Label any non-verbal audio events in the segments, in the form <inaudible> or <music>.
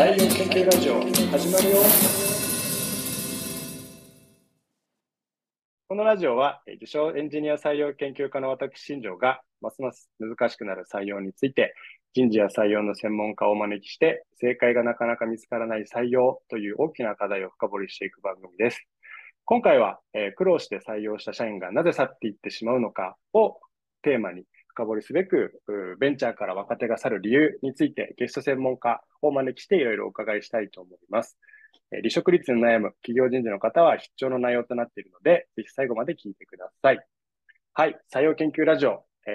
採用研究ラジオ始まるよこのラジオはえー自称エンジニア採用研究家の私新庄がますます難しくなる採用について人事や採用の専門家をお招きして正解がなかなか見つからない採用という大きな課題を深掘りしていく番組です。今回は、えー苦労して採用した社員がなぜ去っていってしまうのかをテーマに深掘りすべく、うベンチャーから若手が去る理由についてゲスト専門家をお招きしていろいろお伺いしたいと思います。えー離職率に悩む企業人事の方は必聴の内容となっているので、ぜひ最後まで聞いてください。はい、採用研究ラジオ。え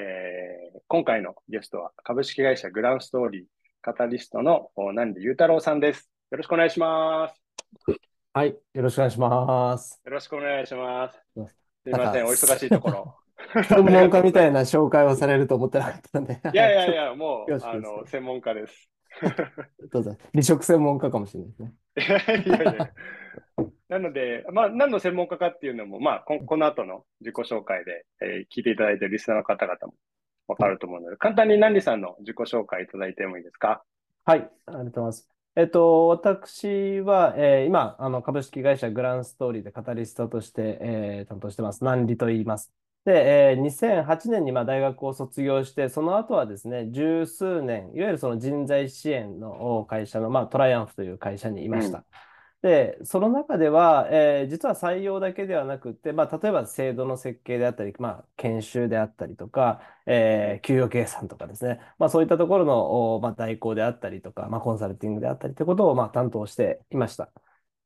ー今回のゲストは株式会社グランストーリーカタリストのお南里裕太郎さんです。よろしくお願いします。はい、よろしくお願いします。よろしくお願いします。うんすいません、お忙しいところ。<laughs> 専門家みたいな紹介をされると思ってなかったんで。いやいやいや、もうあの、専門家です。<laughs> どうぞ。離職専門家かもしれないですね。いやいやいや。なので、まあ、何の専門家かっていうのも、まあ、ここの後の自己紹介で、えー聞いていただいているリスナーの方々もわかると思うので、簡単に南里さんの自己紹介いただいてもいいですか？はい、ありがとうございます。えっと、私は、えー今、あの株式会社グランストーリーでカタリストとして、えー担当してます。南里と言います。で、えー2008年にまあ大学を卒業して、その後はですね、十数年、いわゆるその人材支援のお会社の、まあ、トライアンフという会社にいました。で、その中では、えー実は採用だけではなくて、まあ、例えば制度の設計であったり、まあ、研修であったりとか、えー給与計算とかですね、まあ、そういったところの、おまあ、代行であったりとか、まあ、コンサルティングであったりということを、まあ、担当していました。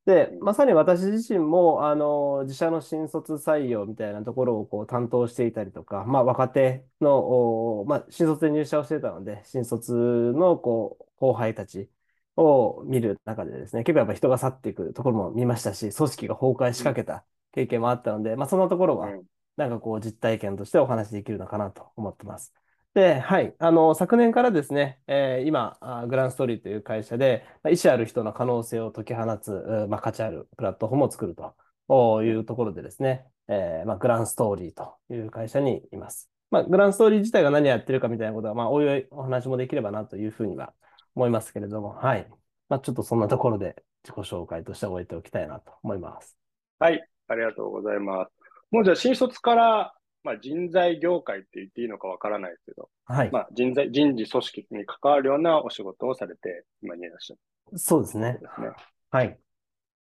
で、まさに私自身も、あの、自社の新卒採用みたいなところをこう担当していたりとか、まあ、若手の、おまあ、新卒で入社をしていたので、新卒のこう後輩たちを見る中でですね、結構やっぱ人が去っていくところも見ましたし、組織が崩壊しかけた経験もあったので、まあ、そんなところは、うんなんかこう実体験としてお話しできるのかなと思ってます。で、はい、あの、昨年からですね、えー今、あグランストーリーという会社で、ま意思ある人の可能性を解き放つ、まあ、価値あるプラットフォームを作るというところでですね、えーまあ、グランストーリーという会社にいます。まあ、グランストーリー自体が何やってるかみたいなことは、まあ、おいおいお話もできればなというふうには思いますけれども、はい。まあ、ちょっとそんなところで自己紹介として終えておきたいなと思います。はい、ありがとうございます。もうじゃあ新卒から、まあ、人材業界って言っていいのかわからないですけど、はい。まあ、人材、人事組織に関わるようなお仕事をされて、今にいらっしゃるそうですねすね。はい。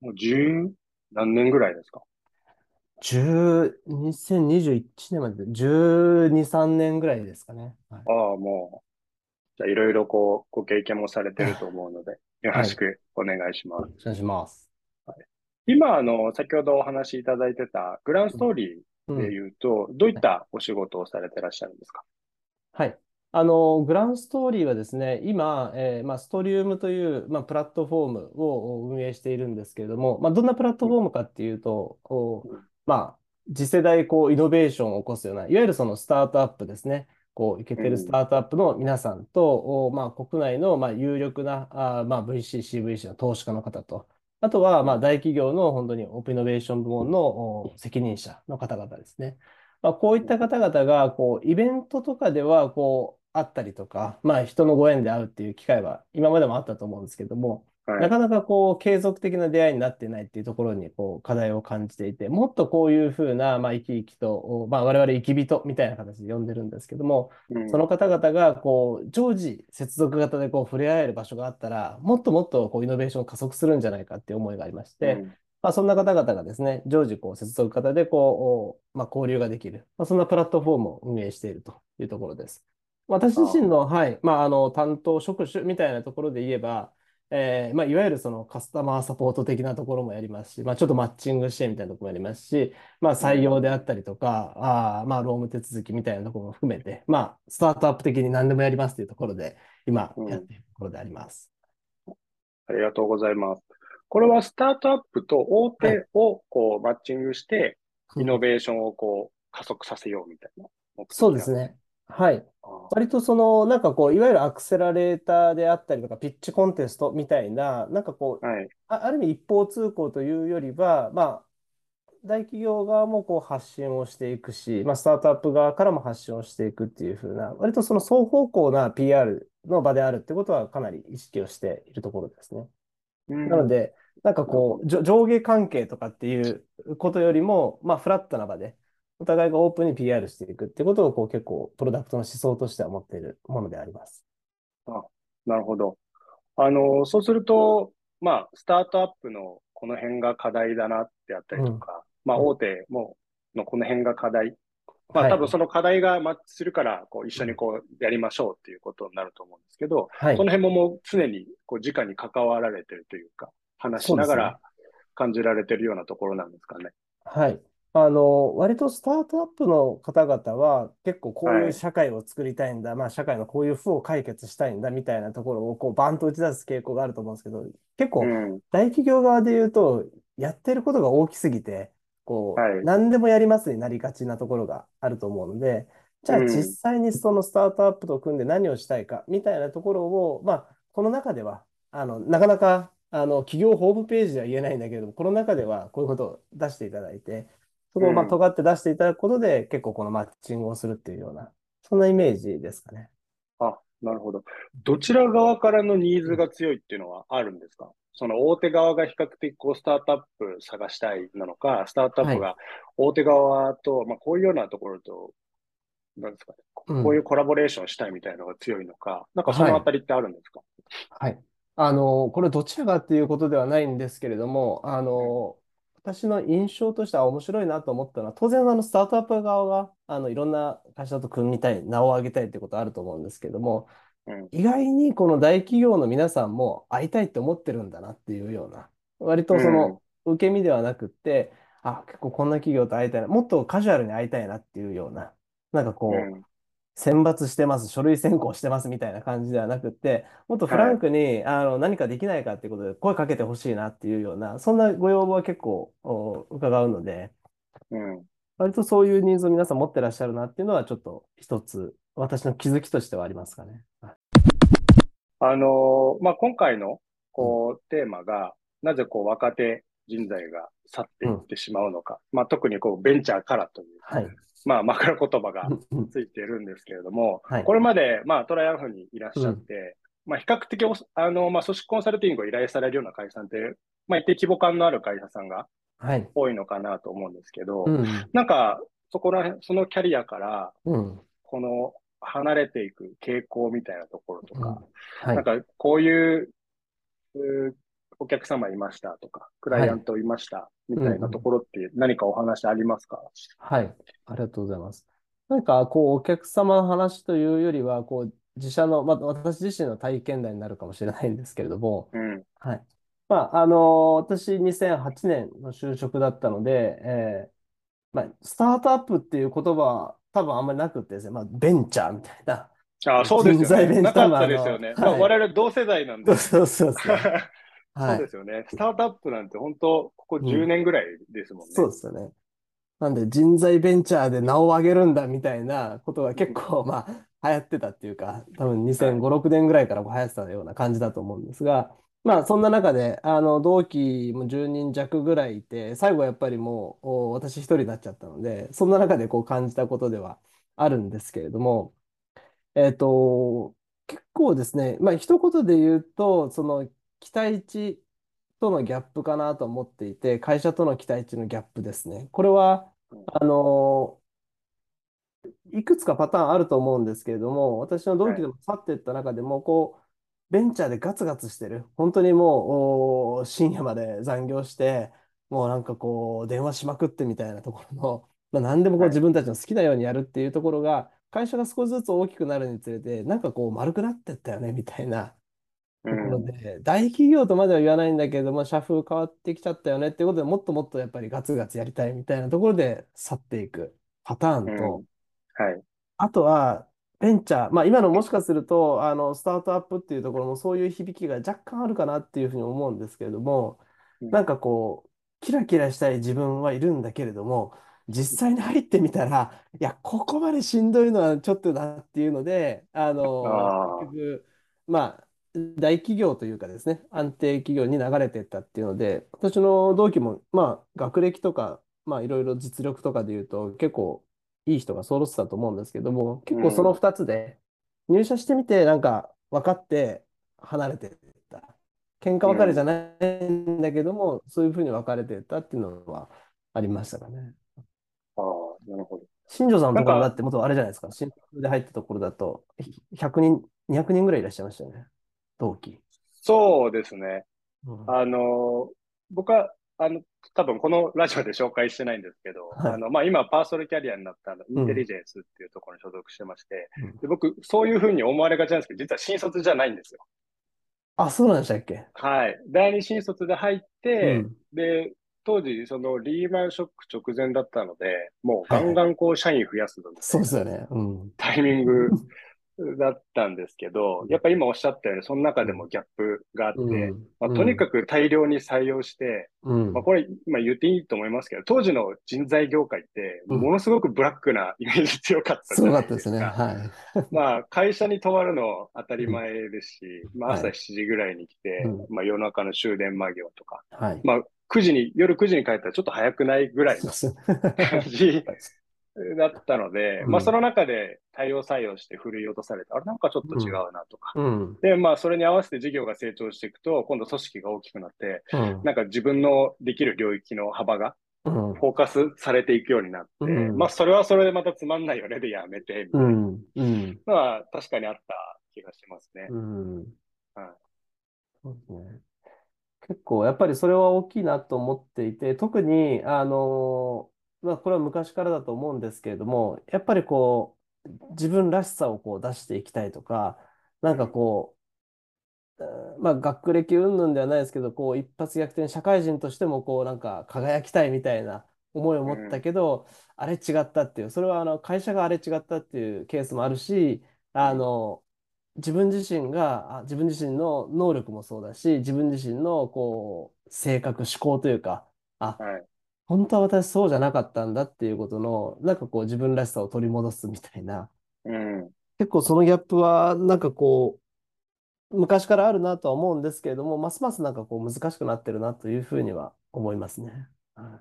もう十何年ぐらいですか？10 2021年までで12、3年ぐらいですかね。はいああ、もう、じゃあいろいろこう、ご経験もされてると思うので、よろしくお願いします。お願いします。今、あの、先ほどお話しいただいてたグランストーリうんーで言うと、どういったお仕事をされてらっしゃるんですか？はい。あの、グランストーリーはですね、今、えーまあ、ストリウムという、まあ、プラットフォームを運営しているんですけれども、まあ、どんなプラットフォームかっていうと、こうまあ、次世代こうイノベーションを起こすような、いわゆるそのスタートアップですね、こう、いけてるスタートアップの皆さんと、おまあ、国内のまあ有力なあー、まあ、VC、CVC の投資家の方と、あとはまあ大企業の本当にオープンイノベーション部門のお責任者の方々ですね。まあ、こういった方々がこうイベントとかではこう会ったりとか、まあ、人のご縁で会うっていう機会は今までもあったと思うんですけども、はい。なかなかこう継続的な出会いになってないっていうところにこう課題を感じていて、もっとこういうふうな、まあ、生き生きと、おまあ、我々生き人みたいな形で呼んでるんですけども、うん。その方々がこう常時接続型でこう触れ合える場所があったら、もっともっとこうイノベーションを加速するんじゃないかっていう思いがありまして、うん。まあ、そんな方々がですね、常時こう接続型でこう、おまあ、交流ができる、まあ、そんなプラットフォームを運営しているというところです。私自身の、はい、まあ、あの、担当職種みたいなところで言えば、えーまあ、いわゆるそのカスタマーサポート的なところもやりますし、まあ、ちょっとマッチング支援みたいなところもやりますし、まあ、採用であったりとか、あーまあ、労務手続きみたいなところも含めて、まあ、スタートアップ的に何でもやりますというところで、今うんやっているところであります。ありがとうございます。これはスタートアップと大手をこうマッチングして、イノベーションをこう加速させようみたいなそうですね。はい。あー。割とその、なんかこう、いわゆるアクセラレーターであったりとか、ピッチコンテストみたいな、なんかこう、はい。あ、ある意味一方通行というよりは、まあ、大企業側もこう発信をしていくし、まあ、スタートアップ側からも発信をしていくっていう風な、割とその双方向な PR の場であるってことはかなり意識をしているところですね。うんなので、なんかこう、じょ上下関係とかっていうことよりも、まあ、フラットな場で、お互いがオープンに PR していくってことを、こう、結構、プロダクトの思想としては持っているものであります。なるほど。あの、そうすると、まあ、スタートアップのこの辺が課題だなってあったりとか、まあ、うん大手ものこの辺が課題。まあ、はい多分その課題がマッチするから、こう、一緒にこう、やりましょうっていうことになると思うんですけど、はいその辺ももう常に、こう、直に関わられてるというか、話しながら感じられてるようなところなんですかね。はい。あの、割とスタートアップの方々は結構こうはい。いう社会を作りたいんだ、まあ社会のこういう負を解決したいんだみたいなところをこうバンと打ち出す傾向があると思うんですけど、結構うん。大企業側で言うと、やってることが大きすぎて、こう、はい。何でもやりますになりがちなところがあると思うので、じゃあうん。実際にそのスタートアップと組んで何をしたいかみたいなところを、まあ、この中では、あの、なかなか、あの、企業ホームページでは言えないんだけれども、この中ではこういうことを出していただいて、そこをまあうん尖って出していただくことで、結構このマッチングをするっていうような、そんなイメージですかね。あ、なるほど。どちら側からのニーズが強いっていうのはあるんですか？その大手側が比較的こうスタートアップ探したいなのか、スタートアップが大手側と、まあこういうようなところと、なんですかね、こうん。こういうコラボレーションしたいみたいなのが強いのか、なんかそのあたりってあるんですか？はい。あの、これどちらがっていうことではないんですけれども、あの、私の印象としては面白いなと思ったのは、当然あのスタートアップ側があのいろんな会社と組みたい、名を上げたいってことあると思うんですけども、うん。意外にこの大企業の皆さんも会いたいって思ってるんだなっていうような、割とその受け身ではなくって、あ、結構こんな企業と会いたいな、もっとカジュアルに会いたいなっていうような、なんかこう、うん選抜してます、書類選考してますみたいな感じではなくって、もっとフランクに、あの何かできないかっていうことで声かけてほしいなっていうような、そんなご要望は結構お伺うので、うん。割とそういうニーズを皆さん持ってらっしゃるなっていうのは、ちょっと一つ、私の気づきとしてはありますかね。あのーまあ、今回のこうテーマが、なぜこう若手人材が去っていってしまうのか、まあ、特にこうベンチャーからという、はい。まあ、枕言葉がうんうんついているんですけれども、はいこれまで、まあ、トライアンフにいらっしゃって、まあ、比較的お、あの、まあ、組織コンサルティングを依頼されるような会社さんって、まあ、一定規模感のある会社さんがはい。多いのかなと思うんですけど、うん。なんか、そこら辺、そのキャリアから、うん。この離れていく傾向みたいなところとか、はいなん。か、こういう、お客様いましたとか、クライアントいましたみたいなところって何かお話ありますか？はい。ありがとうございます。なんか、こう、お客様の話というよりは、こう、自社の、まあ、私自身の体験談になるかもしれないんですけれども、うん。はい。まあ、あの、私、2008年の就職だったので、えーまあ、スタートアップっていう言葉は多分あんまりなくってですね、まあ、ベンチャーみたいな。あそうですよね。ベンチャーなかったですよね。はいまあ、我々同世代なんで。そうそうそうそう。<laughs> そうはい。ですよね。スタートアップなんて本当、ここ10年ぐらいですもんね。そうですよね。なんで人材ベンチャーで名を上げるんだみたいなことが結構まあ流行ってたっていうか、多分2005、6年ぐらいから流行ってたような感じだと思うんですが、まあそんな中で、あの同期も10人弱ぐらいいて、最後やっぱりもうお私一人になっちゃったので、そんな中でこう感じたことではあるんですけれども、えっと、結構ですね、まあ一言で言うと、その期待値とのギャップかなと思っていて、会社との期待値のギャップですね。これは、あの、いくつかパターンあると思うんですけれども、私の同期でも去っていった中でも、こう、ベンチャーでガツガツしてる。本当にもう、お深夜まで残業して、もうなんかこう、電話しまくってみたいなところの、まあ、何でもこうはい自分たちの好きなようにやるっていうところが、会社が少しずつ大きくなるにつれて、なんかこう丸くなってったよね、みたいなうところん。で、大企業とまでは言わないんだけれども、社風変わってきちゃったよねっていうことでもっともっとやっぱりガツガツやりたいみたいなところで去っていくパターンうんと、はい。あとはベンチャー、まあ今のもしかすると、あの、スタートアップっていうところもそういう響きが若干あるかなっていうふうに思うんですけれども、うんなんかこう、キラキラしたい自分はいるんだけれども、実際に入ってみたら、いや、ここまでしんどいのはちょっとなっていうので、あの、結局、まあ、大企業というかですね、安定企業に流れていったっていうので、私の同期も、まあ、学歴とか、まあ、いろいろ実力とかで言うと、結構いい人が揃ってたと思うんですけども、結構その2つで、入社してみて、なんか、分かって離れていった。喧嘩別れじゃないんだけども、そういうふうに別れていったっていうのはありましたかね。ああ、なるほど。新庄さんのところだって、元あれじゃないですか、新卒で入ったところだと、100人、200人ぐらいいらっしゃいましたよね、同期。そうですね。うんあの、僕は、あの、多分このラジオで紹介してないんですけど、はいあの、まあ、今、パーソルキャリアになったインテリジェンスっていうところに所属してまして、うんで僕、そういうふうに思われがちなんですけど、実は新卒じゃないんですよ。あ、そうなんでしたっけ？はい。第二新卒で入っうて、ん。で、当時、そのリーマンショック直前だったので、もうガンガンこう社員増やすのみたそいうなですよね。うん。タイミングだったんですけど、やっぱ今おっしゃったように、その中でもギャップがあって、うん。まあ、とにかく大量に採用して、うん。まあ、これ今言っていいと思いますけど、当時の人材業界って、うん。ものすごくブラックなイメージ強かったじゃないでか。ったですすね。か。はい。まあ、会社に泊まるの当たり前ですし、まあ、朝はい。7時ぐらいに来て、うん。まあ、夜中の終電間際とか、はい。まあ、9時に、夜9時に帰ったらちょっと早くないぐらいの感じ <laughs> だったので、うんまあ、その中で大量採用して振り落とされて、あれなんかちょっと違うなとか。うん。で、まあ、それに合わせて事業が成長していくと、今度組織が大きくなって、うん。なんか自分のできる領域の幅がうん。フォーカスされていくようになって、うんまあ、それはそれでまたつまんないよねでやめて、みたいな。のは確かにあった気がしますね。うん。はいそうですね。結構、やっぱりそれは大きいなと思っていて、特に、あの、まあ、これは昔からだと思うんですけれども、やっぱりこう、自分らしさをこう出していきたいとか、なんかこう、うんまあ、学歴云々ではないですけど、こう、一発逆転、社会人としても、こう、なんか輝きたいみたいな思いを持ったけど、あれ違ったっていう、それはあの会社があれ違ったっていうケースもあるし、あの、自分自身が、あ自分自身の能力もそうだし、自分自身のこう、性格、思考というか、あ、はい。本当は私そうじゃなかったんだっていうことの、なんかこう自分らしさを取り戻すみたいな、うん。結構そのギャップは、なんかこう、昔からあるなとは思うんですけれども、ますますなんかこう難しくなってるなというふうには思いますね。は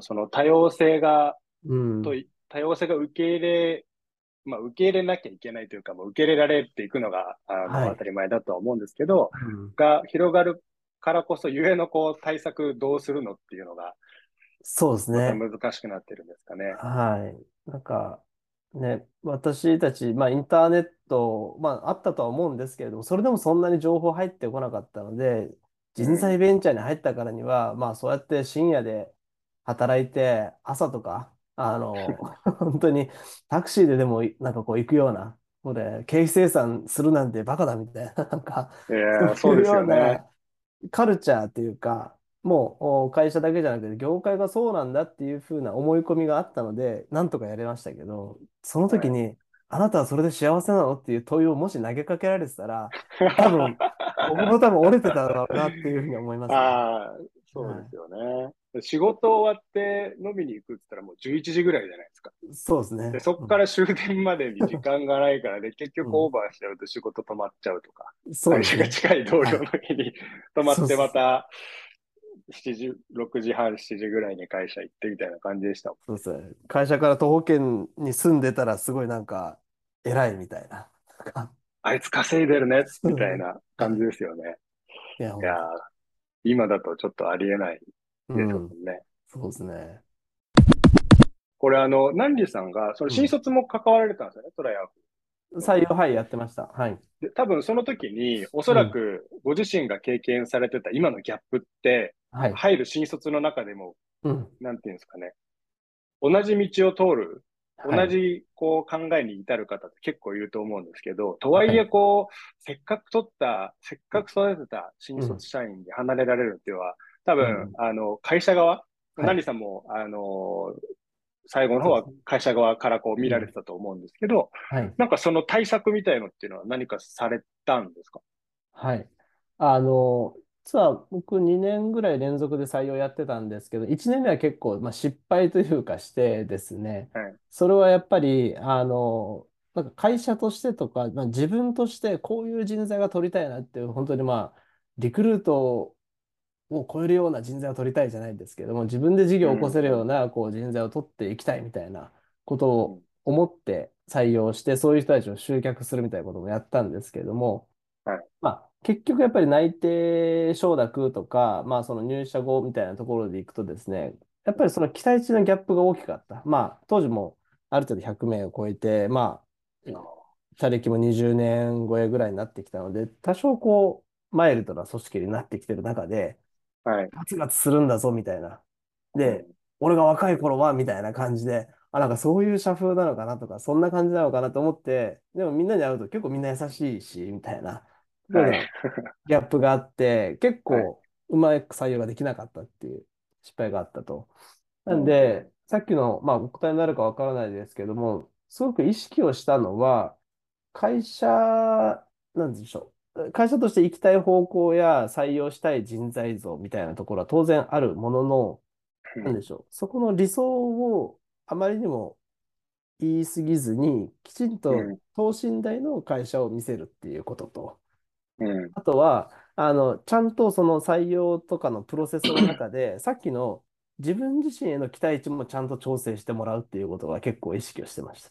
その多様性が、いうん。とい、多様性が受け入れ、まあ、受け入れなきゃいけないというか、もう受け入れられていくのが、あの、はい当たり前だとは思うんですけど、うんが広がるからこそ、ゆえのこう、対策どうするのっていうのが、そうですね。難しくなってるんですかね。はい。なんか、ね、私たち、まあ、インターネット、まあ、あったとは思うんですけれども、それでもそんなに情報入ってこなかったので、人材ベンチャーに入ったからには、まあ、そうやって深夜で働いて、朝とか、あの、<laughs> 本当にタクシーででも、なんかこう行くような、これ、経費生産するなんてバカだみたいな、なんか、いやーそういうようなね。カルチャーっていうか、もうお会社だけじゃなくて、業界がそうなんだっていうふうな思い込みがあったので、なんとかやれましたけど、その時に、あなたはそれで幸せなのっていう問いをもし投げかけられてたら、<laughs> 多分、僕も多分折れてただろうなっていうふうに思いますね。ああ、そうですよね。仕事終わって飲みに行くって言ったらもう11時ぐらいじゃないですか。そうですね。で、そこから終電までに時間がないからで、結局オーバーしちゃうと仕事止まっちゃうとか、会社がそうですね。近い同僚の家に泊まってそうそうまた7時、6時半、7時ぐらいに会社行ってみたいな感じでしたもん。そうですね。会社から徒歩圏に住んでたら、すごいなんか、偉いみたいな。あいつ稼いでるね、みたいな感じですよね。いや、いやー今だとちょっとありえないうん、ですもんね。そうですね。これあの、ナンリさんが、その新卒も関わられたんですよね、トライアウト。採用、はい、やってました。はい。で、多分その時に、おそらくご自身が経験されてた今のギャップって、はい。入る新卒の中でも、うん。なんていうんですかね、同じ道を通る、はい同じこう考えに至る方って結構いると思うんですけど、とはいえこう、せっかく取った、せっかく育てた新卒社員で離れられるっていうのは、多分、うんあの、会社側、はいナンリさんも、あの、最後の方は会社側からこう見られてたと思うんですけど、はい。なんかその対策みたいのっていうのは何かされたんですか？はい。あの、実は僕2年ぐらい連続で採用やってたんですけど、1年目は結構、まあ、失敗というかしてですね、はい。それはやっぱり、あの、なんか会社としてとか、まあ、自分としてこういう人材が取りたいなっていう、本当にまあ、リクルートを超えるような人材を取りたいじゃないんですけども、自分で事業を起こせるようなこう人材を取っていきたいみたいなことを思って採用して、そういう人たちを集客するみたいなこともやったんですけれども、はい。まあ、結局やっぱり内定承諾とか、まあ、その入社後みたいなところでいくとですね、やっぱりその期待値のギャップが大きかった。まあ、当時もある程度100名を超えて、まあ、社歴も20年超えぐらいになってきたので、多少こう、マイルドな組織になってきてる中で、はい。ガツガツするんだぞみたいな。で、俺が若い頃はみたいな感じで、あ、なんかそういう社風なのかなとか、そんな感じなのかなと思って、でもみんなに会うと結構みんな優しいし、みたいな。はい。ギャップがあって、結はい構うまく採用ができなかったっていう失敗があったと。なんで、さっきの、まあ、お答えになるかわからないですけども、すごく意識をしたのは、会社、なんでしょう。会社として行きたい方向や採用したい人材像みたいなところは当然あるものの、なんでしょう。そこの理想をあまりにも言い過ぎずに、きちんとうん等身大の会社を見せるっていうことと、うん。あとは、あの、ちゃんとその採用とかのプロセスの中で、<coughs> さっきの自分自身への期待値もちゃんと調整してもらうっていうことが結構意識をしてました。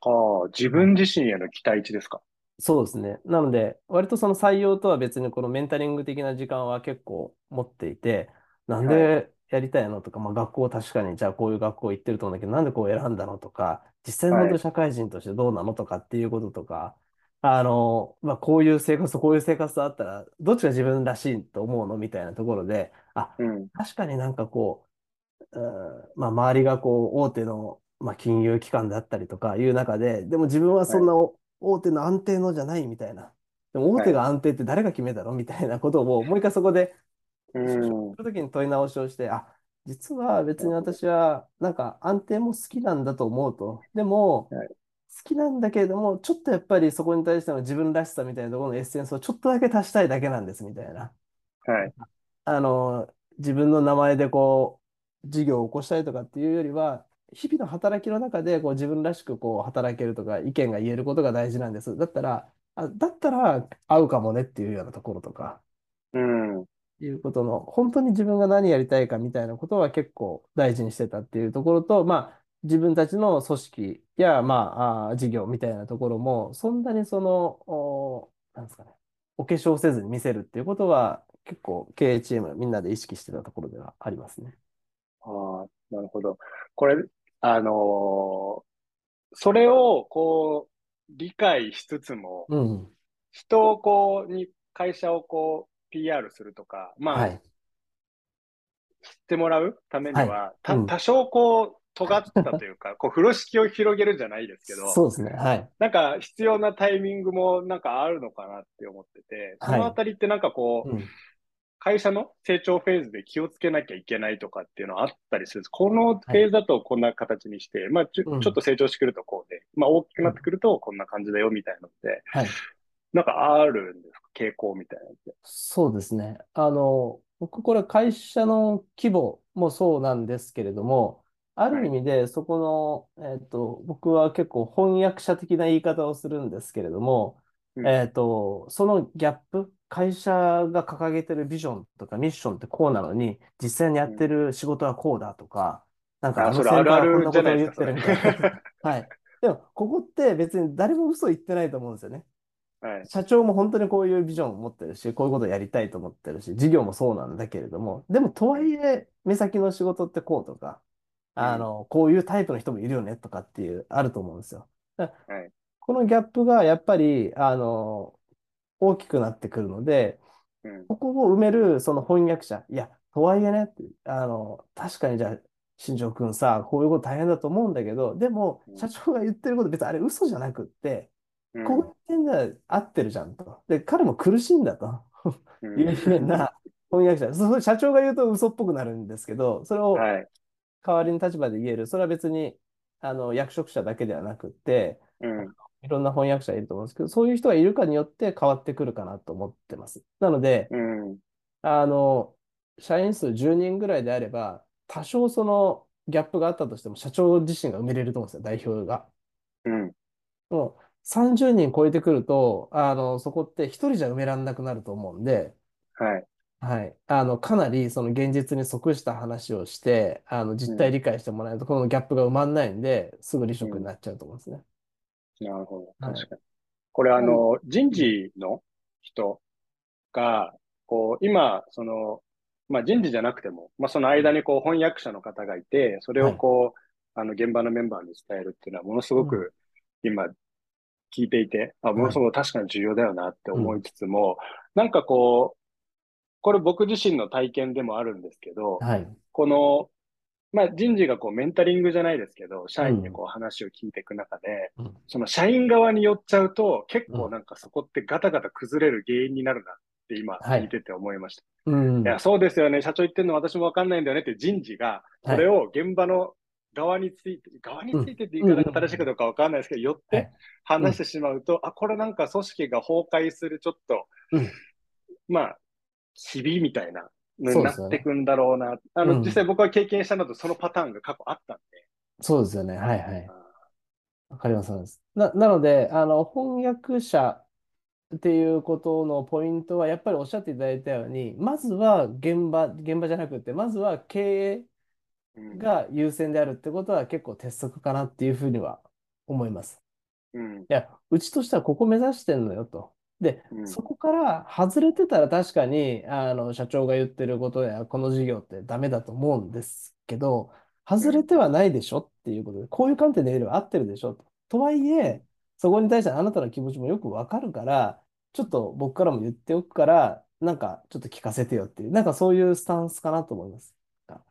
ああ、自分自身への期待値ですか？そうですね。なので、割とその採用とは別にこのメンタリング的な時間は結構持っていて、なんでやりたいのとか、まあ学校確かにじゃあこういう学校行ってると思うんだけど、なんでこう選んだのとか、実際の本当に社会人としてどうなのとかっていうこととか、あの、まあこういう生活とこういう生活とあったら、どっちが自分らしいと思うの？みたいなところで、あ、うん。確かになんかこう、うんまあ、周りがこう大手の、まあ、金融機関であったりとかいう中で、でも自分はそんなお大手の安定のじゃないみたいな。でも大手が安定って誰が決めたの？みたいなことをもう一回そこで、うん。その時に問い直しをして、あ、実は別に私はなんか安定も好きなんだと思うと。でも、はい好きなんだけれども、ちょっとやっぱりそこに対しての自分らしさみたいなところのエッセンスをちょっとだけ足したいだけなんですみたいな。はい。あの、自分の名前でこう、事業を起こしたりとかっていうよりは、日々の働きの中でこう自分らしくこう働けるとか、意見が言えることが大事なんです。だったら、あ、だったら合うかもねっていうようなところとか、うん。いうことの、本当に自分が何やりたいかみたいなことは結構大事にしてたっていうところと、まあ、自分たちの組織や、まあ、事業みたいなところも、そんなにその、おなんですかね、お化粧せずに見せるっていうことは、結構経営チームみんなで意識してたところではありますね。ああ、なるほど。これ、あのーそれを、こう、理解しつつも、うん。人をこう、に、会社をこう、PR するとか、まあ、はい。知ってもらうためには、はいうんた多少こう、尖ったというか、<laughs> こう、風呂敷を広げるじゃないですけど、そうですね。はい。なんか必要なタイミングもなんかあるのかなって思ってて、そのあたりってなんかこう、うん。会社の成長フェーズで気をつけなきゃいけないとかっていうのはあったりするんです。このフェーズだとこんな形にして、まあちょ、うんちょっと成長してくるとこうで、まあ大きくなってくるとこんな感じだよみたいなのって、はい。なんかあるんですか？傾向みたいなのって。そうですね。あの、僕、これ会社の規模もそうなんですけれども、ある意味でそこの、えっと、僕は結構翻訳者的な言い方をするんですけれども、うんえっと、そのギャップ、会社が掲げてるビジョンとかミッションってこうなのに、実際にやってる仕事はこうだとか、なんかあ、あのそれあるあ先輩はこんなるじゃないことを言って。るみたいな。<laughs> はい。でも、ここって別に誰も嘘言ってないと思うんですよね。はい。社長も本当にこういうビジョンを持ってるし、こういうことをやりたいと思ってるし、事業もそうなんだけれども、でもとはいえ、目先の仕事ってこうとか、あの、こういうタイプの人もいるよねとかっていう、あると思うんですよ。だからはいこのギャップがやっぱり、あの、大きくなってくるので、うん。ここを埋めるその翻訳者、いや、とはいえねって、あの、確かにじゃあ、新庄君さ、こういうこと大変だと思うんだけど、でもう、ん社長が言ってること別にあれ嘘じゃなくって、うんこういう点では合ってるじゃんと。で、彼も苦しいんだとうんいうふうな翻訳者。そう社長が言うと嘘っぽくなるんですけど、それをはい。代わりに立場で言える。それは別にあの役職者だけではなくって、うん。いろんな翻訳者いると思うんですけど、そういう人がいるかによって変わってくるかなと思ってます。なので、うん。あの、社員数10人ぐらいであれば、多少そのギャップがあったとしても、社長自身が埋めれると思うんですよ、代表が。うん。もう30人超えてくると、あの、そこって一人じゃ埋められなくなると思うんで、はい。はい。あの、かなりその現実に即した話をして、あの、実態うん。理解してもらえると、このギャップが埋まんないんで、すぐ離うん。職になっちゃうと思うんですね。なるほど。はい。確かに。これあなんの、人うん。事の人が、こう、今、その、まあ、人事じゃなくても、まあ、そのうん間にこう翻訳者の方がいて、それはい。をこう、あの、現場のメンバーに伝えるっていうのは、ものすうん。ごく今聞いていて、あ、ものはい。すごく確かに重要だよなって思いうん。つつも、なんかこう、これ僕自身の体験でもあるんですけど、はい。この、まあ、人事がこうメンタリングじゃないですけど、社員にうん。こう話を聞いていく中で、うん。その社員側に寄っちゃうと、結うん。構なんかそこってガタガタ崩れる原因になるなって今はい。聞いてて思いました。うん。いや、そうですよね。社長言ってるの私もわかんないんだよねって人事が、それはい。を現場の側について、側にうん。ついてって言いうん。方が正しいかうん。どうかわかんないですけど、寄って話してん。しまうと、あ、これなんか組織が崩壊するちょっと、うん。まあ、ひびみたいなのにな。ってくんだろうな。あの、実際うん。僕が経験したのとそのパターンが過去あったんで。そうですよね。はいはい。あわかります。な、なので、あの、翻訳者っていうことのポイントは、やっぱりおっしゃっていただいたように、まずは現場、現場じゃなくて、まずは経営が優先であるってことは結構鉄則かなっていうふうには思います。うん、いや、うちとしてはここ目指してんのよと。で、うん、そこから外れてたら確かに、あの、社長が言ってることや、この事業ってダメだと思うんですけど、うん、外れてはないでしょっていうことで、こういう観点で言えば合ってるでしょと。とはいうん、え、そこに対してあなたの気持ちもよくわかるから、ちょっと僕からも言っておくから、なんかちょっと聞かせてよっていう、なんかそういうスタンスかなと思います。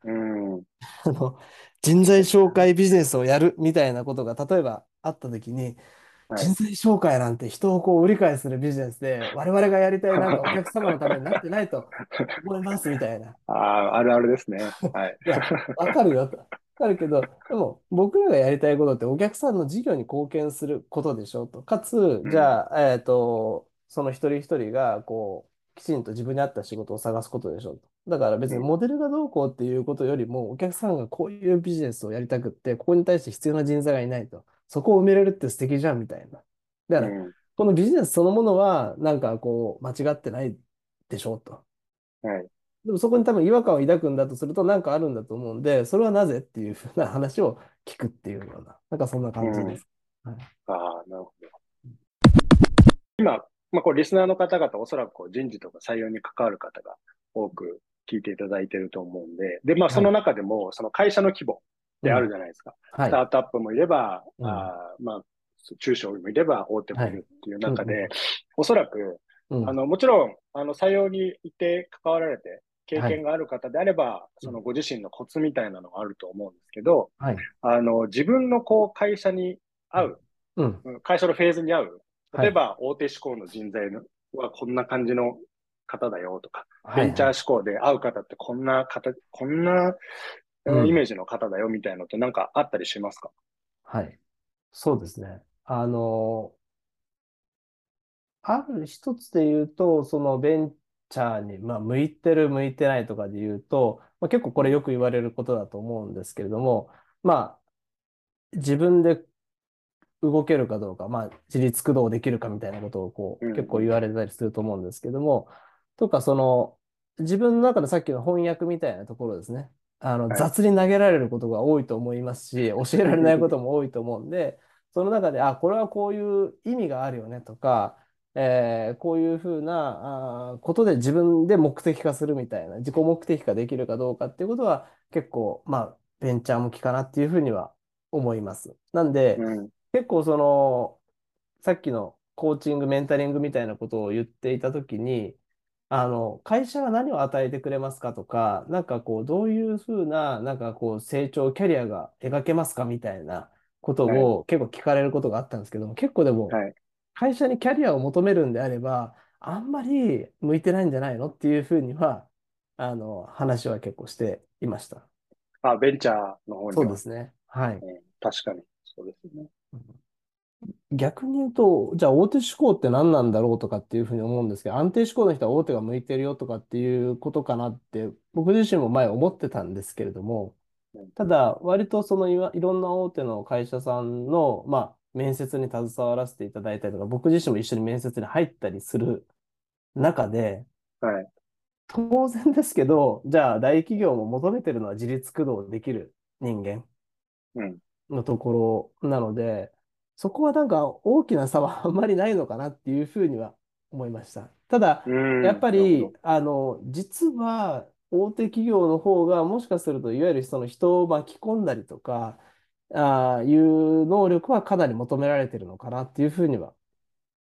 うん、<laughs> あの、人材。紹介ビジネスをやるみたいなことが例えばあったときに、はい。人材紹介なんて人をこう売り買いするビジネスで、我々がやりたいなんかお客様のためになってないと思いますみたいな。ああ、あるあるですね。はい。いや、わかるよと。わかるけど、でも僕らがやりたいことってお客さんの事業に貢献することでしょと。かつ、うん、じゃあ、えっと、その一人一人がこう、きちんと自分に合った仕事を探すことでしょと。だから別うん、にモデルがどうこうっていうことよりも、お客さんがこういうビジネスをやりたくって、ここに対して必要な人材がいないと。そこを埋めれるって素敵じゃんみたいな。だから、うん。このビジネスそのものは、なんかこう、間違ってないでしょと。はい。でもそこに多分違和感を抱くんだとすると何かあるんだと思うんで、それはなぜっていうふうな話を聞くっていうような、なんかそんなうん。感じです。はい。ああ、なるほど。今、まあ、これリスナーの方々、おそらくこう人事とか採用に関わる方が多く聞いていただいていると思うんで、で、まあ、そのはい。中でも、その会社の規模ってあるうん。じゃないですか。はい。スタートアップもいれば、うん。あーまあ、中小もいれば、大手もはい。いるっていううん。う中で、ん。おそらく、うん。あの、もちろん、あの、採用にいて関わられて、経はい。験がある方であれば、うん。そのご自身のコツみたいなのがあると思うんですけど、はい。あの、自分のこう、会社にうん。合う、うん。うん会社のフェーズに合う、はい。例えば大手志向の人材のはこんな感じの方だよとか、ベはい。ンチャーはい。志向で会う方ってこんな方、こんなイメージの方だよみたいなのってなんかあったりしますか？はい。そうですね。あの、ある一つで言うと、そのベンチャーに、まあ、向いてる、向いてないとかで言うと、まあ、結構これよく言われることだと思うんですけれども、まあ、自分で動けるかどうか、まあ、自立駆動できるかみたいなことをこう結構うんうん言われたりすると思うんですけども、とか、その、自分の中でさっきの翻訳みたいなところですね。あの、はい。雑に投げられることが多いと思いますし、<laughs> 教えられないことも多いと思うんで、その中で、あ、これはこういう意味があるよねとか、えーこういうふうなあーことで自分で目的化するみたいな、自己目的化できるかどうかっていうことは結構、まあ、ベンチャー向きかなっていうふうには思います。なんで、うん。結構その、さっきのコーチング、メンタリングみたいなことを言っていたときに、あの、会社が何を与えてくれますかとか、なんかこう、どういうふうな、なんかこう、成長、キャリアが描けますかみたいなことはい。を結構聞かれることがあったんですけども、結構でも、はい。会社にキャリアを求めるんであれば、あんまり向いてないんじゃないのっていうふうには、あの、話は結構していました。あ、ベンチャーの方には。そうですね。はい。うん、確かに。そうですね。逆に言うと、じゃあ大手志向って何なんだろうとかっていうふうに思うんですけど、安定志向の人は大手が向いてるよとかっていうことかなって、僕自身も前思ってたんですけれども、うん。ただ、割とそのいわいろんな大手の会社さんの、まあ、面接に携わらせていただいたりとか、僕自身も一緒に面接に入ったりする中で、はい。当然ですけど、じゃあ大企業も求めてるのは自立駆動できる人間うん。のところなので、そこはなんか大きな差は <laughs> あんまりないのかなっていうふうには思いました。ただ、うん。やっぱりほ、あの、実は大手企業の方がもしかすると、いわゆるその人を巻き込んだりとか、ああいう能力はかなり求められてるのかなっていうふうには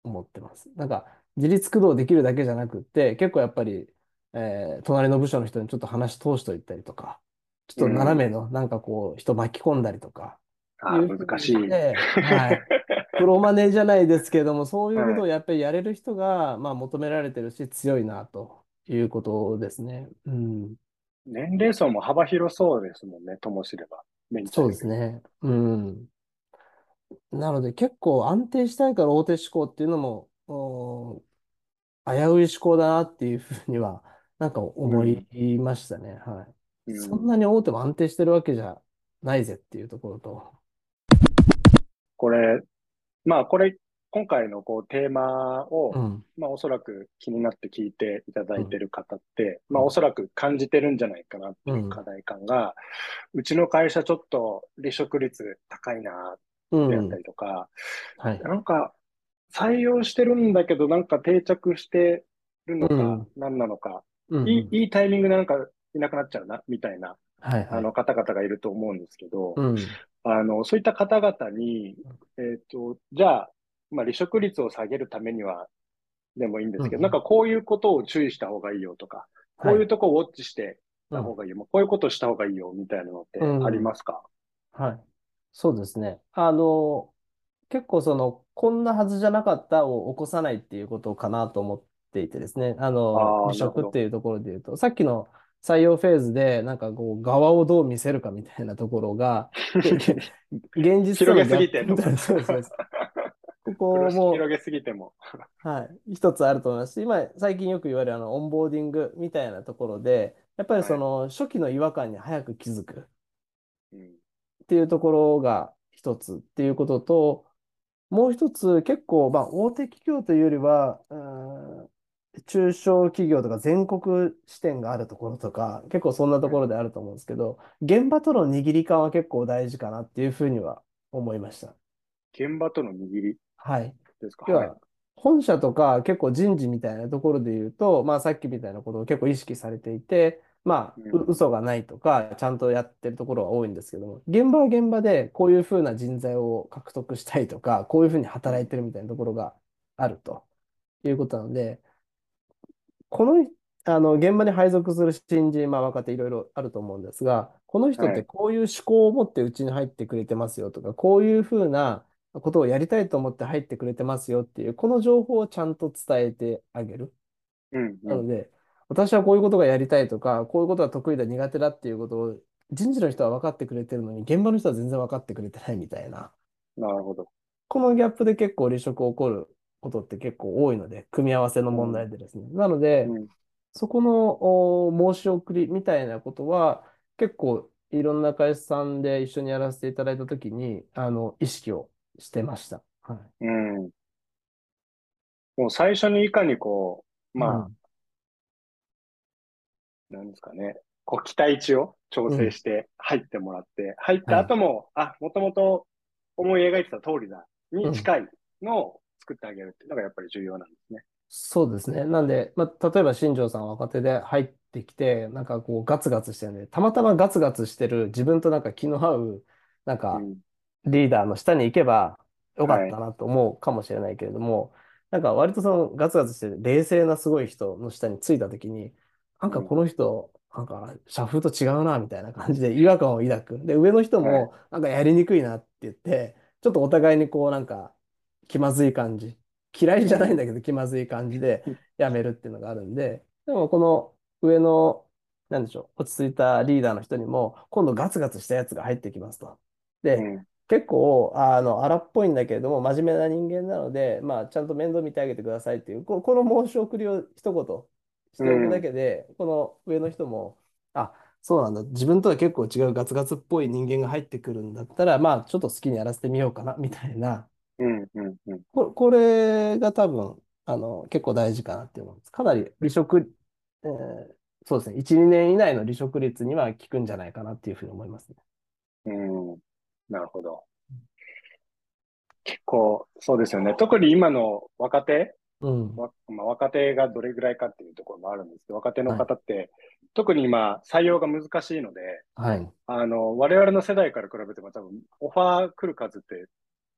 思ってます。なんか、自立駆動できるだけじゃなくって、結構やっぱり、えー隣の部署の人にちょっと話通しといたりとか、ちょっと斜めのなんかこう、人巻き込んだりとか、あ難しい。してはい。<laughs> プロマネじゃないですけども、そういうことをやっぱりやれる人が、まあ、求められてるし、強いなということですね。うん。年齢層も幅広そうですもんね、ともすれば。ベンそうですね。うん。なので、結構安定したいから大手志向っていうのも、うん危うい志向だなっていうふうには、なんか思いましたね。はい。うんそんなに大手も安定してるわけじゃないぜっていうところと。これ、まあこれ、今回のこうテーマを、うん。まあおそらく気になって聞いていただいている方って、うんまあおそらく感じてるんじゃないかなっていう課題感が、うちの会社ちょっと離職率高いなうんであった。りとか、はい。なんか採用してるんだけどなんか定着してるのかうん何なのか、うん。いい、いいタイミングでなんかいなくなっちゃうな、みたいな、はいはい。あの方々がいると思うんですけど、うん。あの、そういった方々に、えっと、じゃあ、まあ、離職率を下げるためには、でもいいんですけど、うんなんかこういうことを注意した方がいいよとか、こういうとこをウォッチしてた方がいいよ、こういうことをした方がいいよみたいなのってありますか、はい。そうですね。あの、結構その、こんなはずじゃなかったを起こさないっていうことかなと思っていてですね。あの、離職っていうところで言うと、さっきの採用フェーズで、なんかこう、側をどう見せるかみたいなところが、<laughs> 現実との広げすぎてんの。ギャップそうそう。です。ここも、広げすぎても。はい、一つあると思います。し、今、最近よく言われるあのオンボーディングみたいなところで、やっぱりその初期の違和感に早く気づく。うん。っていうところが一つっていうことと、もう一つ結構、まあ、大手企業というよりは、うん中小企業とか全国支店があるところとか、結構そんなところであると思うんですけど、現場との握り感は結構大事かなっていうふうには思いました。現場との握り？はい。ですか？本社とか結構人事みたいなところで言うと、まあさっきみたいなことを結構意識されていて、まあ、う嘘がないとか、ちゃんとやってるところが多いんですけども、現場は現場でこういうふうな人材を獲得したいとか、こういうふうに働いてるみたいなところがあるということなので、この、あの、現場に配属する新人、まあ若手いろいろあると思うんですが、この人ってはいこういう思考を持ってうちに入ってくれてますよとか、こういうふうなことをやりたいと思って入ってくれてますよっていう、この情報をちゃんと伝えてあげる。うんうん。なので、私はこういうことがやりたいとか、こういうことが得意だ、苦手だっていうことを人事の人は分かってくれてるのに、現場の人は全然分かってくれてないみたいな。なるほど。このギャップで結構離職起こることって結構多いので、組み合わせの問題でですね。なので、うんそこのお申し送りみたいなことは、結構いろんな会社さんで一緒にやらせていただいたときに、あの、意識をしてました。はい。うん。もう最初にいかにこう、まあ、なんですかね、こう期待値を調整して入ってもらって、入った後も、あ、もともと思い描いてた通りだ、に近いのを作ってあげるっていうのがやっぱり重要なんですね。そうですね。なんで、まあ、例えば新庄さんは若手で入ってきて、なんかこうガツガツしてるんで、たまたまガツガツしてる自分となんか気の合う、なんかうん。リーダーの下に行けばよかったなと思うかもしれないけれども、なんか割とそのガツガツして冷静なすごい人の下についたときに、なんかこの人、なんか社風と違うなみたいな感じで違和感を抱く。で、上の人はいもなんかやりにくいなって言って、ちょっとお互いにこうなんか気まずい感じ。嫌いじゃないんだけど気まずい感じでやめるっていうのがあるんで、でもこの上の、なんでしょう、落ち着いたリーダーの人にも、今度ガツガツしたやつが入ってきますと。で、うん。結構、あの、荒っぽいんだけれども、真面目な人間なので、まあ、ちゃんと面倒見てあげてくださいっていう、ここの申し送りを一言しておくだけで、この上の人も、あ、そうなんだ、自分とは結構違うガツガツっぽい人間が入ってくるんだったら、まあ、ちょっと好きにやらせてみようかな、みたいな、うん。うん。うん。ここれが多分、あの、結構大事かなって思うんです。かなり離職えーそうですね、1、2年以内の離職率には効くんじゃないかなっていうふうに思いますね。うん。なるほど。結構、そうですよね。特に今の若手、うん。わまあ、若手がどれぐらいかっていうところもあるんですけど、若手の方って、特に今、採用が難しいので、はい。あの、我々の世代から比べても多分、オファー来る数って相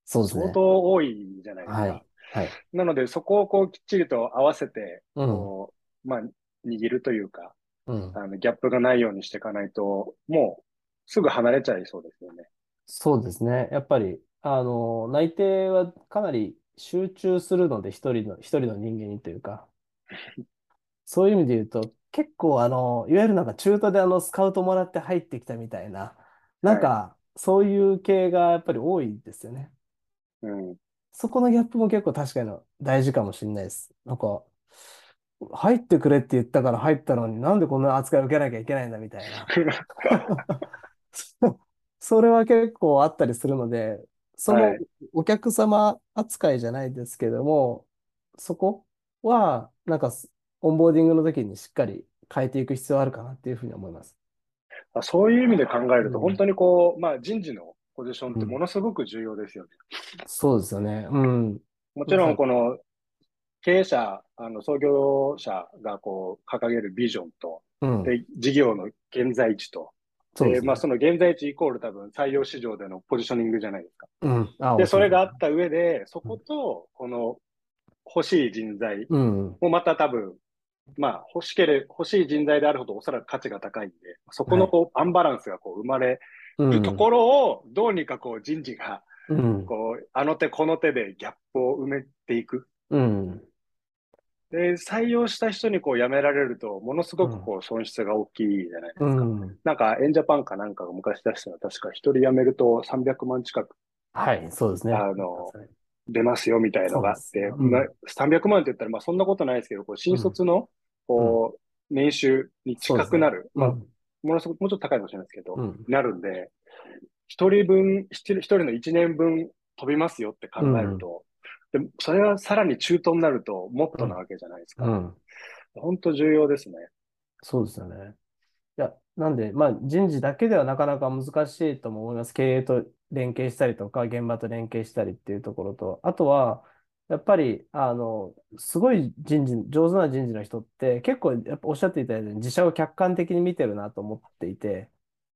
そうですね。当多いじゃないですか。はい。はい。なので、そこをこうきっちりと合わせて、うん。まあ、握るというか、うん。あの、ギャップがないようにしていかないと、もう、すぐ離れちゃいそうですよね。そうですね。やっぱり、あの、内定はかなり集中するので、一人の、一人の人間にというか、<laughs> そういう意味で言うと、結構、あの、いわゆるなんか中途であの、スカウトもらって入ってきたみたいな、なんか、そういう系がやっぱり多いですよね。うん。そこのギャップも結構確かに大事かもしれないです。なんか、入ってくれって言ったから入ったのになんでこんな扱いを受けなきゃいけないんだみたいな。そ <laughs> それは結構あったりするので、そのはいお客様扱いじゃないですけども、そこはなんかオンボーディングの時にしっかり変えていく必要あるかなっていうふうに思います。あそういう意味で考えると、うん本当にこう、まあ、人事のポジションってものすごく重要ですよね。そうですよね。うん。もちろん、この経営者、あの創業者がこう掲げるビジョンと、うん。で、事業の現在地と、で、そね。まあ、その現在地イコール多分採用市場でのポジショニングじゃないですか。うん。あ、で、それがあった上で、そこと、この欲しい人材うん。もまた多分、まあ、欲しけれ、欲しい人材であるほどおそらく価値が高いんで、そこのこう、アンバランスがこう生まれうん。るところを、どうにかこう人事が、うん。こう、あの手この手でギャップを埋めていく。うん。で、採用した人にこう辞められると、ものすごくこう損失が大きいじゃないですか。うん。なんか、エンジャパンかなんかが昔出したのは確か一人辞めると300万近くはい、そうですね。あの出ますよみたいのがあって、そうんまあ300万って言ったらまあそんなことないですけど、こう新卒のこう年収に近くなる。まあ、うん。ものすごくもうちょっと高いかもしれないですけど、うん。ななるんで、一人分、一人の一年分飛びますよって考えると、でもそれはさらに中途になるともっとなわけじゃないですか。うん。本当重要ですね。そうですよね。いや、なんで、まあ、人事だけではなかなか難しいとも思います。経営と連携したりとか、現場と連携したりっていうところと、あとは、やっぱり、あの、すごい人事、上手な人事の人って、結構、やっぱおっしゃっていたように、自社を客観的に見てるなと思っていて、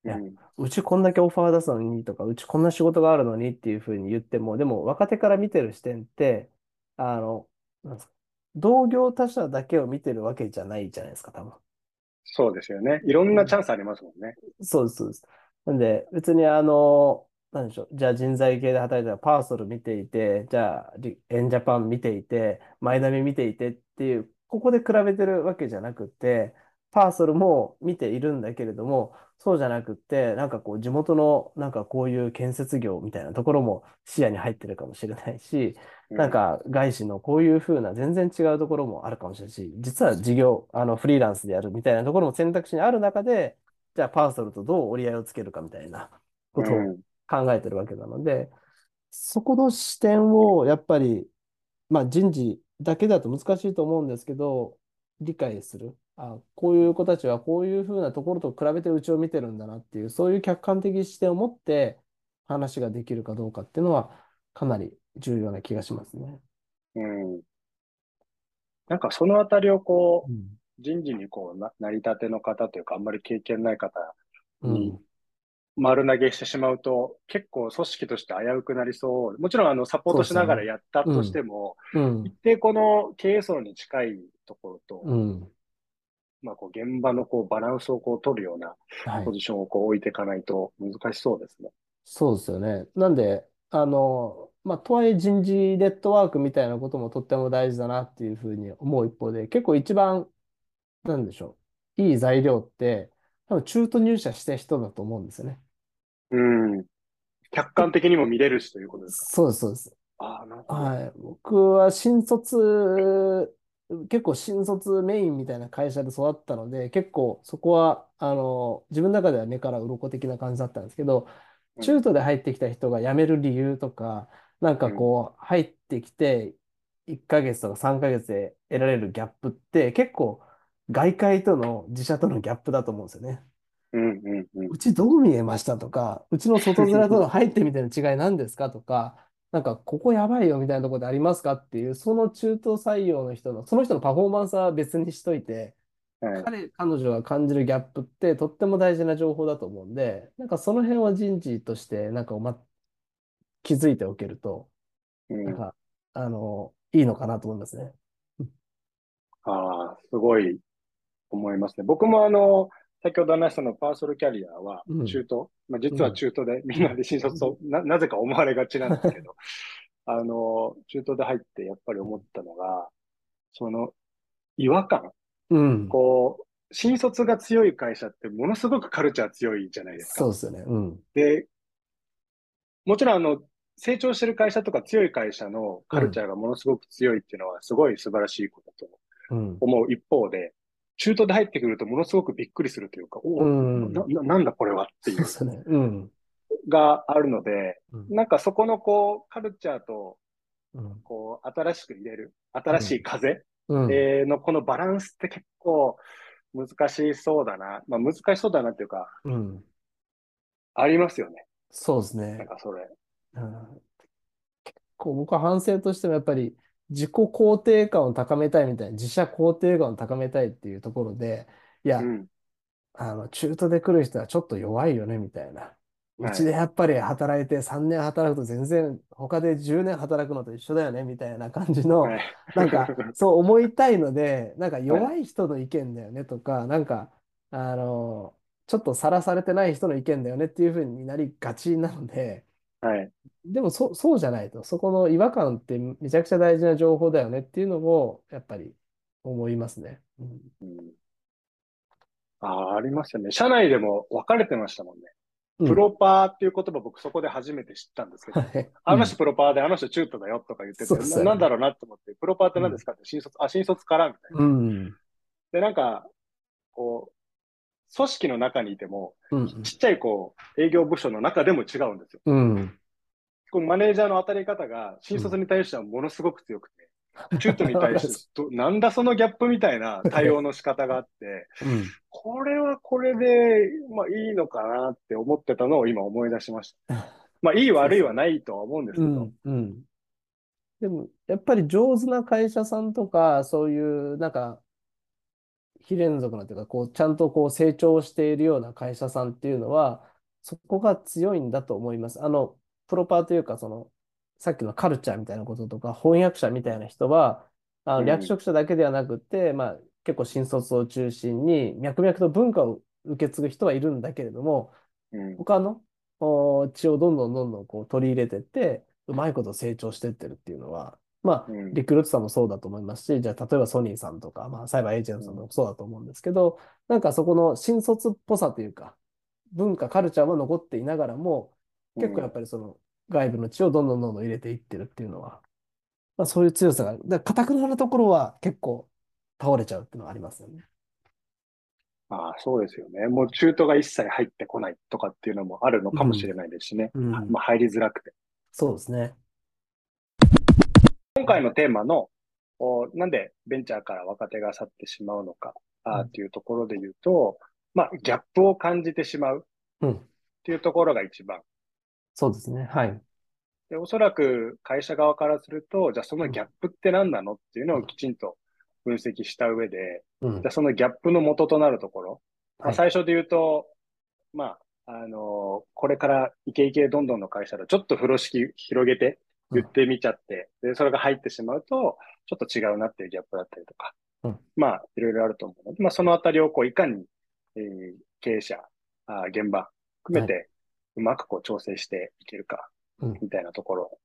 いやうん。うちこんだけオファー出すのにとか、うちこんな仕事があるのにっていうふうに言っても、でも若手から見てる視点って、あの、なんですか、同業他社だけを見てるわけじゃないじゃないですか、多分。そうですよね。いろんなチャンスありますもんね。そうです、そうです。なんで、別にあの、なんでしょう、じゃあ人材系で働いたらパーソル見ていて、じゃあエンジャパン見ていて、マイナビ見ていてっていう、ここで比べてるわけじゃなくて、パーソルも見ているんだけれども、そうじゃなくって、なんかこう地元のなんかこういう建設業みたいなところも視野に入ってるかもしれないし、うん。なんか外資のこういうふうな全然違うところもあるかもしれないし、実は事業、あのフリーランスでやるみたいなところも選択肢にある中で、じゃあパーソルとどう折り合いをつけるかみたいなことをうん考えてるわけなので、そこの視点をやっぱり、まあ人事だけだと難しいと思うんですけど、理解する。あ、こういう子たちはこういうふうなところと比べてうちを見てるんだなっていう、そういう客観的視点を持って話ができるかどうかっていうのはかなり重要な気がしますね。うん。なんかそのあたりをこう、うん。人事にこうな、成り立ての方というか、あんまり経験ない方にうん。丸投げしてしまうと、結構組織として危うくなりそう。もちろん、あの、サポートしながらやったとしても、うん一。定この経営層に近いところと、うん。まあ、こう、現場のこう、バランスをこう、取るようなはいポ。ジションをこう、置いていかないと難しそうですね。そうですよね。なんで、あの、まあ、とはいえ人事ネットワークみたいなこともとっても大事だなっていうふうに思う一方で、結構一番、なんでしょう、いい材料って、多分中途入社した人だと思うんですよね。うん。客観的にも見れるしということですか？そうです、そうです。ああ、なるほど。はい。僕は新卒、結構新卒メインみたいな会社で育ったので、結構そこは、あの、自分の中では目から鱗的な感じだったんですけど、うん中途で入ってきた人が辞める理由とか、なんかこう、入ってきて1ヶ月とか3ヶ月で得られるギャップって結構外界との自社とのギャップだと思うんですよね。うんうんうん。うちどう見えましたとか、うちの外面との入ってみたいな違い何ですかとか、なんかここやばいよみたいなところでありますかっていう、その中途採用の人の、その人のパフォーマンスは別にしといて、はい。彼、彼女が感じるギャップってとっても大事な情報だと思うんで、なんかその辺は人事としてなんかおま、気づいておけると、うん。なんか、あの、いいのかなと思いますね。ああ、すごい思いますね。僕もあの、先ほど話したのパーソルキャリアはうん中途、まあ、実は中途で、みんなで新卒とな、なぜか思われがちなんですけど、<laughs> あの、中途で入ってやっぱり思ったのが、その違和感、うん。こう、新卒が強い会社ってものすごくカルチャー強いじゃないですか。そうですよね。うん。で、もちろんあの、成長してる会社とか強い会社のカルチャーがものすごく強いっていうのはすごい素晴らしいことだとうん。思う一方で、中途で入ってくるとものすごくびっくりするというか、おお、うんな、ななんだこれはっていうそうですね。うん。があるので、うんなんかそこのこう、カルチャーと、うん。こう、新しく入れる、新しい風、うん。えーのこのバランスって結構難しそうだな。まあ難しそうだなっていうか、うん。ありますよね。そうですなんね。かそれ。うん結構僕は反省としてもやっぱり自己肯定感を高めたいみたいな、自社肯定感を高めたいっていうところで、いやう、ん。あの、中途で来る人はちょっと弱いよねみたいな。はいうちでやっぱり働いて3年働くと全然他で10年働くのと一緒だよねみたいな感じの、はい。なんか <laughs> そう思いたいので、なんか弱い人の意見だよねとか、なんか、あの、ちょっとさらされてない人の意見だよねっていうふうになりがちなので、はい。でもそ、そうじゃないと、そこの違和感ってめちゃくちゃ大事な情報だよねっていうのを、やっぱり思いますね。うんうんああ、ありますよね。社内でも分かれてましたもんね。うんプロパーっていう言葉僕そこで初めて知ったんですけど、はいあの人プロパーであの人中途だよとか言ってて、そうそうななんだろうなと思って、プロパーって何ですかって新卒、あ、新卒からみたいな。うん。で、なんか、こう、組織の中にいても、うん。ちっちゃいこう、営業部署の中でも違うんですよ。うん。このマネージャーの当たり方が、新卒に対してはものすごく強くて、中途に対してど、なんだそのギャップみたいな対応の仕方があって、うん。これはこれで、まあいいのかなって思ってたのを今思い出しました。まあいい悪いはないとは思うんですけど、うん。うん。でも、やっぱり上手な会社さんとか、そういう、なんか、非連続なというか、こう、ちゃんとこう成長しているような会社さんっていうのは、そこが強いんだと思います。あの、プロパーというか、その、さっきのカルチャーみたいなこととか、翻訳者みたいな人は、あのうん略職者だけではなくて、まあ、結構新卒を中心に、脈々と文化を受け継ぐ人はいるんだけれども、うん、他のお血をどんどんどんどんこう取り入れてって、うまいこと成長してってるっていうのは、まあ、うんリクルートさんもそうだと思いますし、じゃあ、例えばソニーさんとか、まあ、サイバーエージェントさんもそうだと思うんですけど、なんかそこの新卒っぽさというか、文化、カルチャーは残っていながらも、結構やっぱりその外部の血をどんどんどんどん入れていってるっていうのは、まあ、そういう強さが、だから、くななところは結構倒れちゃうっていうのはありますよね。ああ、そうですよね。もう中途が一切入ってこないとかっていうのもあるのかもしれないですしね。うんまあ入りづらくて。そうですね。今回のテーマの、おなんでベンチャーから若手が去ってしまうのか、あーっていうところで言うと、まあ、ギャップを感じてしまううん。っていうところが一番。そうですね。はい。で、おそらく会社側からすると、じゃあそのギャップって何なの？っていうのをきちんと分析した上で、うんじゃあ。そのギャップの元となるところ、まあ、はい最初で言うと、まあ、あのこれからイケイケどんどんの会社でちょっと風呂敷広げて言ってみちゃって、で、それが入ってしまうと、ちょっと違うなっていうギャップだったりとか、うんまあ、いろいろあると思うので、まあ、そのあたりをこう、いかに、えー経営者、あー現場含めて、うまくこう調整していけるか、うんみたいなところ、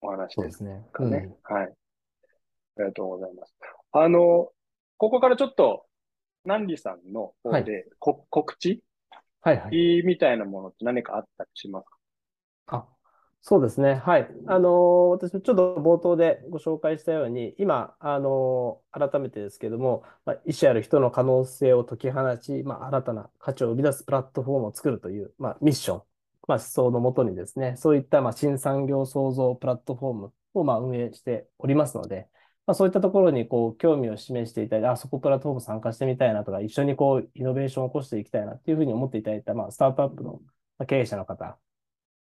お話でそうですすね。かね。はい。ありがとうございます。あの、ここからちょっと、ナンリさんの方で、こ告知はいはい。みたいなものって何かあったりしますか？あ、そうですね。はい。あの私もちょっと冒頭でご紹介したように、今、あの改めてですけども、まあ、意思ある人の可能性を解き放ち、まあ、新たな価値を生み出すプラットフォームを作るという、まあ、ミッション、まあ、思想のもとにですね、そういった、まあ、新産業創造プラットフォームを、まあ、運営しておりますので、まあ、そういったところにこう興味を示していただいて、あそこプラットフォーム参加してみたいなとか、一緒にこうイノベーションを起こしていきたいなっていうふうに思っていただいた、まあ、スタートアップの経営者の方、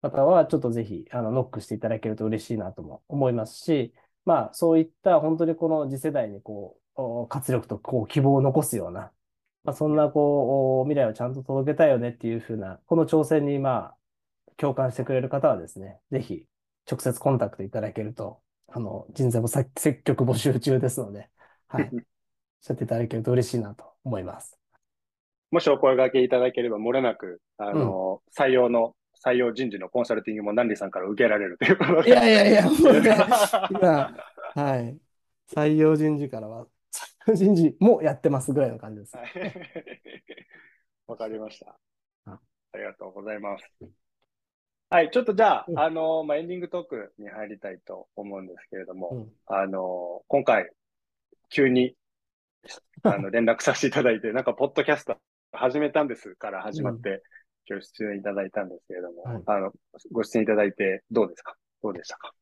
方はちょっとぜひあのノックしていただけると嬉しいなとも思いますし、まあ、そういった本当にこの次世代にこう活力とこう希望を残すような、まあ、そんなこう未来をちゃんと届けたいよねっていうふうな、この挑戦にまあ共感してくれる方はですね、ぜひ直接コンタクトいただけると、あの人材も積極募集中ですので、はい。おっしゃっていただけると嬉しいなと思います。もしお声掛けいただければ、もれなく、あの、うん、採用の、採用人事のコンサルティングもナンリさんから受けられるということで。いやいやいや、もうね、今、はい。採用人事からは、採用人事もやってますぐらいの感じです。<laughs> わかりました。ありがとうございます。はい、ちょっとじゃあ、うん、あの、まあ、エンディングトークに入りたいと思うんですけれども、うん、あの、今回、急に、あの、連絡させていただいて、なんか、ポッドキャスト始めたんですから始まって、うん、今日出演いただいたんですけれども、はい、あの、ご出演いただいてどうですか？どうでしたか？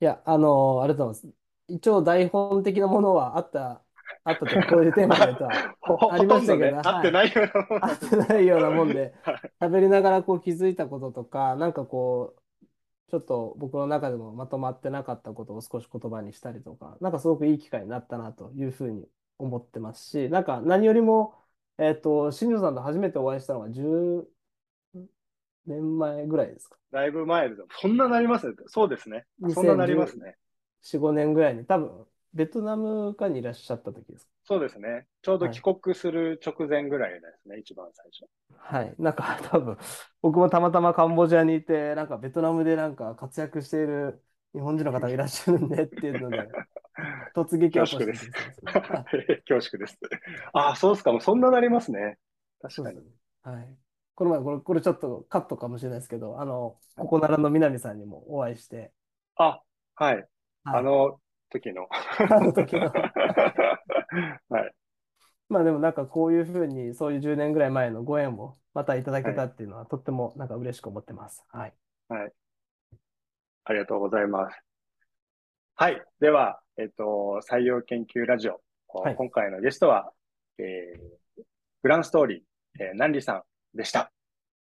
いや、あの、ありがとうございます。一応台本的なものはあったあったと、こういうテーマで <laughs> とはありましたけど、ね、合ってないようなもん、合ってないようなもんで、<laughs> 喋りながらこう気づいたこととか、なんかこう、ちょっと僕の中でもまとまってなかったことを少し言葉にしたりとか、なんかすごくいい機会になったなというふうに思ってますし、なんか何よりも、えっ、ー、と、新庄さんと初めてお会いしたのが10年前ぐらいですか？だいぶ前です。そんななります？ね。そうですね。そんななりますね。4、5年ぐらいに、多分ベトナムかにいらっしゃった時ですか？そうですね。ちょうど帰国する直前ぐらいですね、はい、一番最初。はい。なんか <laughs> 多分、僕もたまたまカンボジアにいて、なんかベトナムでなんか活躍している日本人の方がいらっしゃるんでっていうので、<laughs> 突撃を恐縮です。<laughs> 恐縮です。ああ、そうですか。もうそんななりますね。確かに。はい。この前、これ、これちょっとカットかもしれないですけど、あの、ここならの南さんにもお会いして。あ、はい。はい、あの、時の。あの時の。<laughs> はい。まあでもなんかこういうふうにそういう10年ぐらい前のご縁をまたいただけたっていうのはとってもなんか嬉しく思ってます。はい。はい。ありがとうございます。はい。では、えっと、採用研究ラジオ。はい、今回のゲストは、えー、グランストーリー、えー、ナンリさんでした。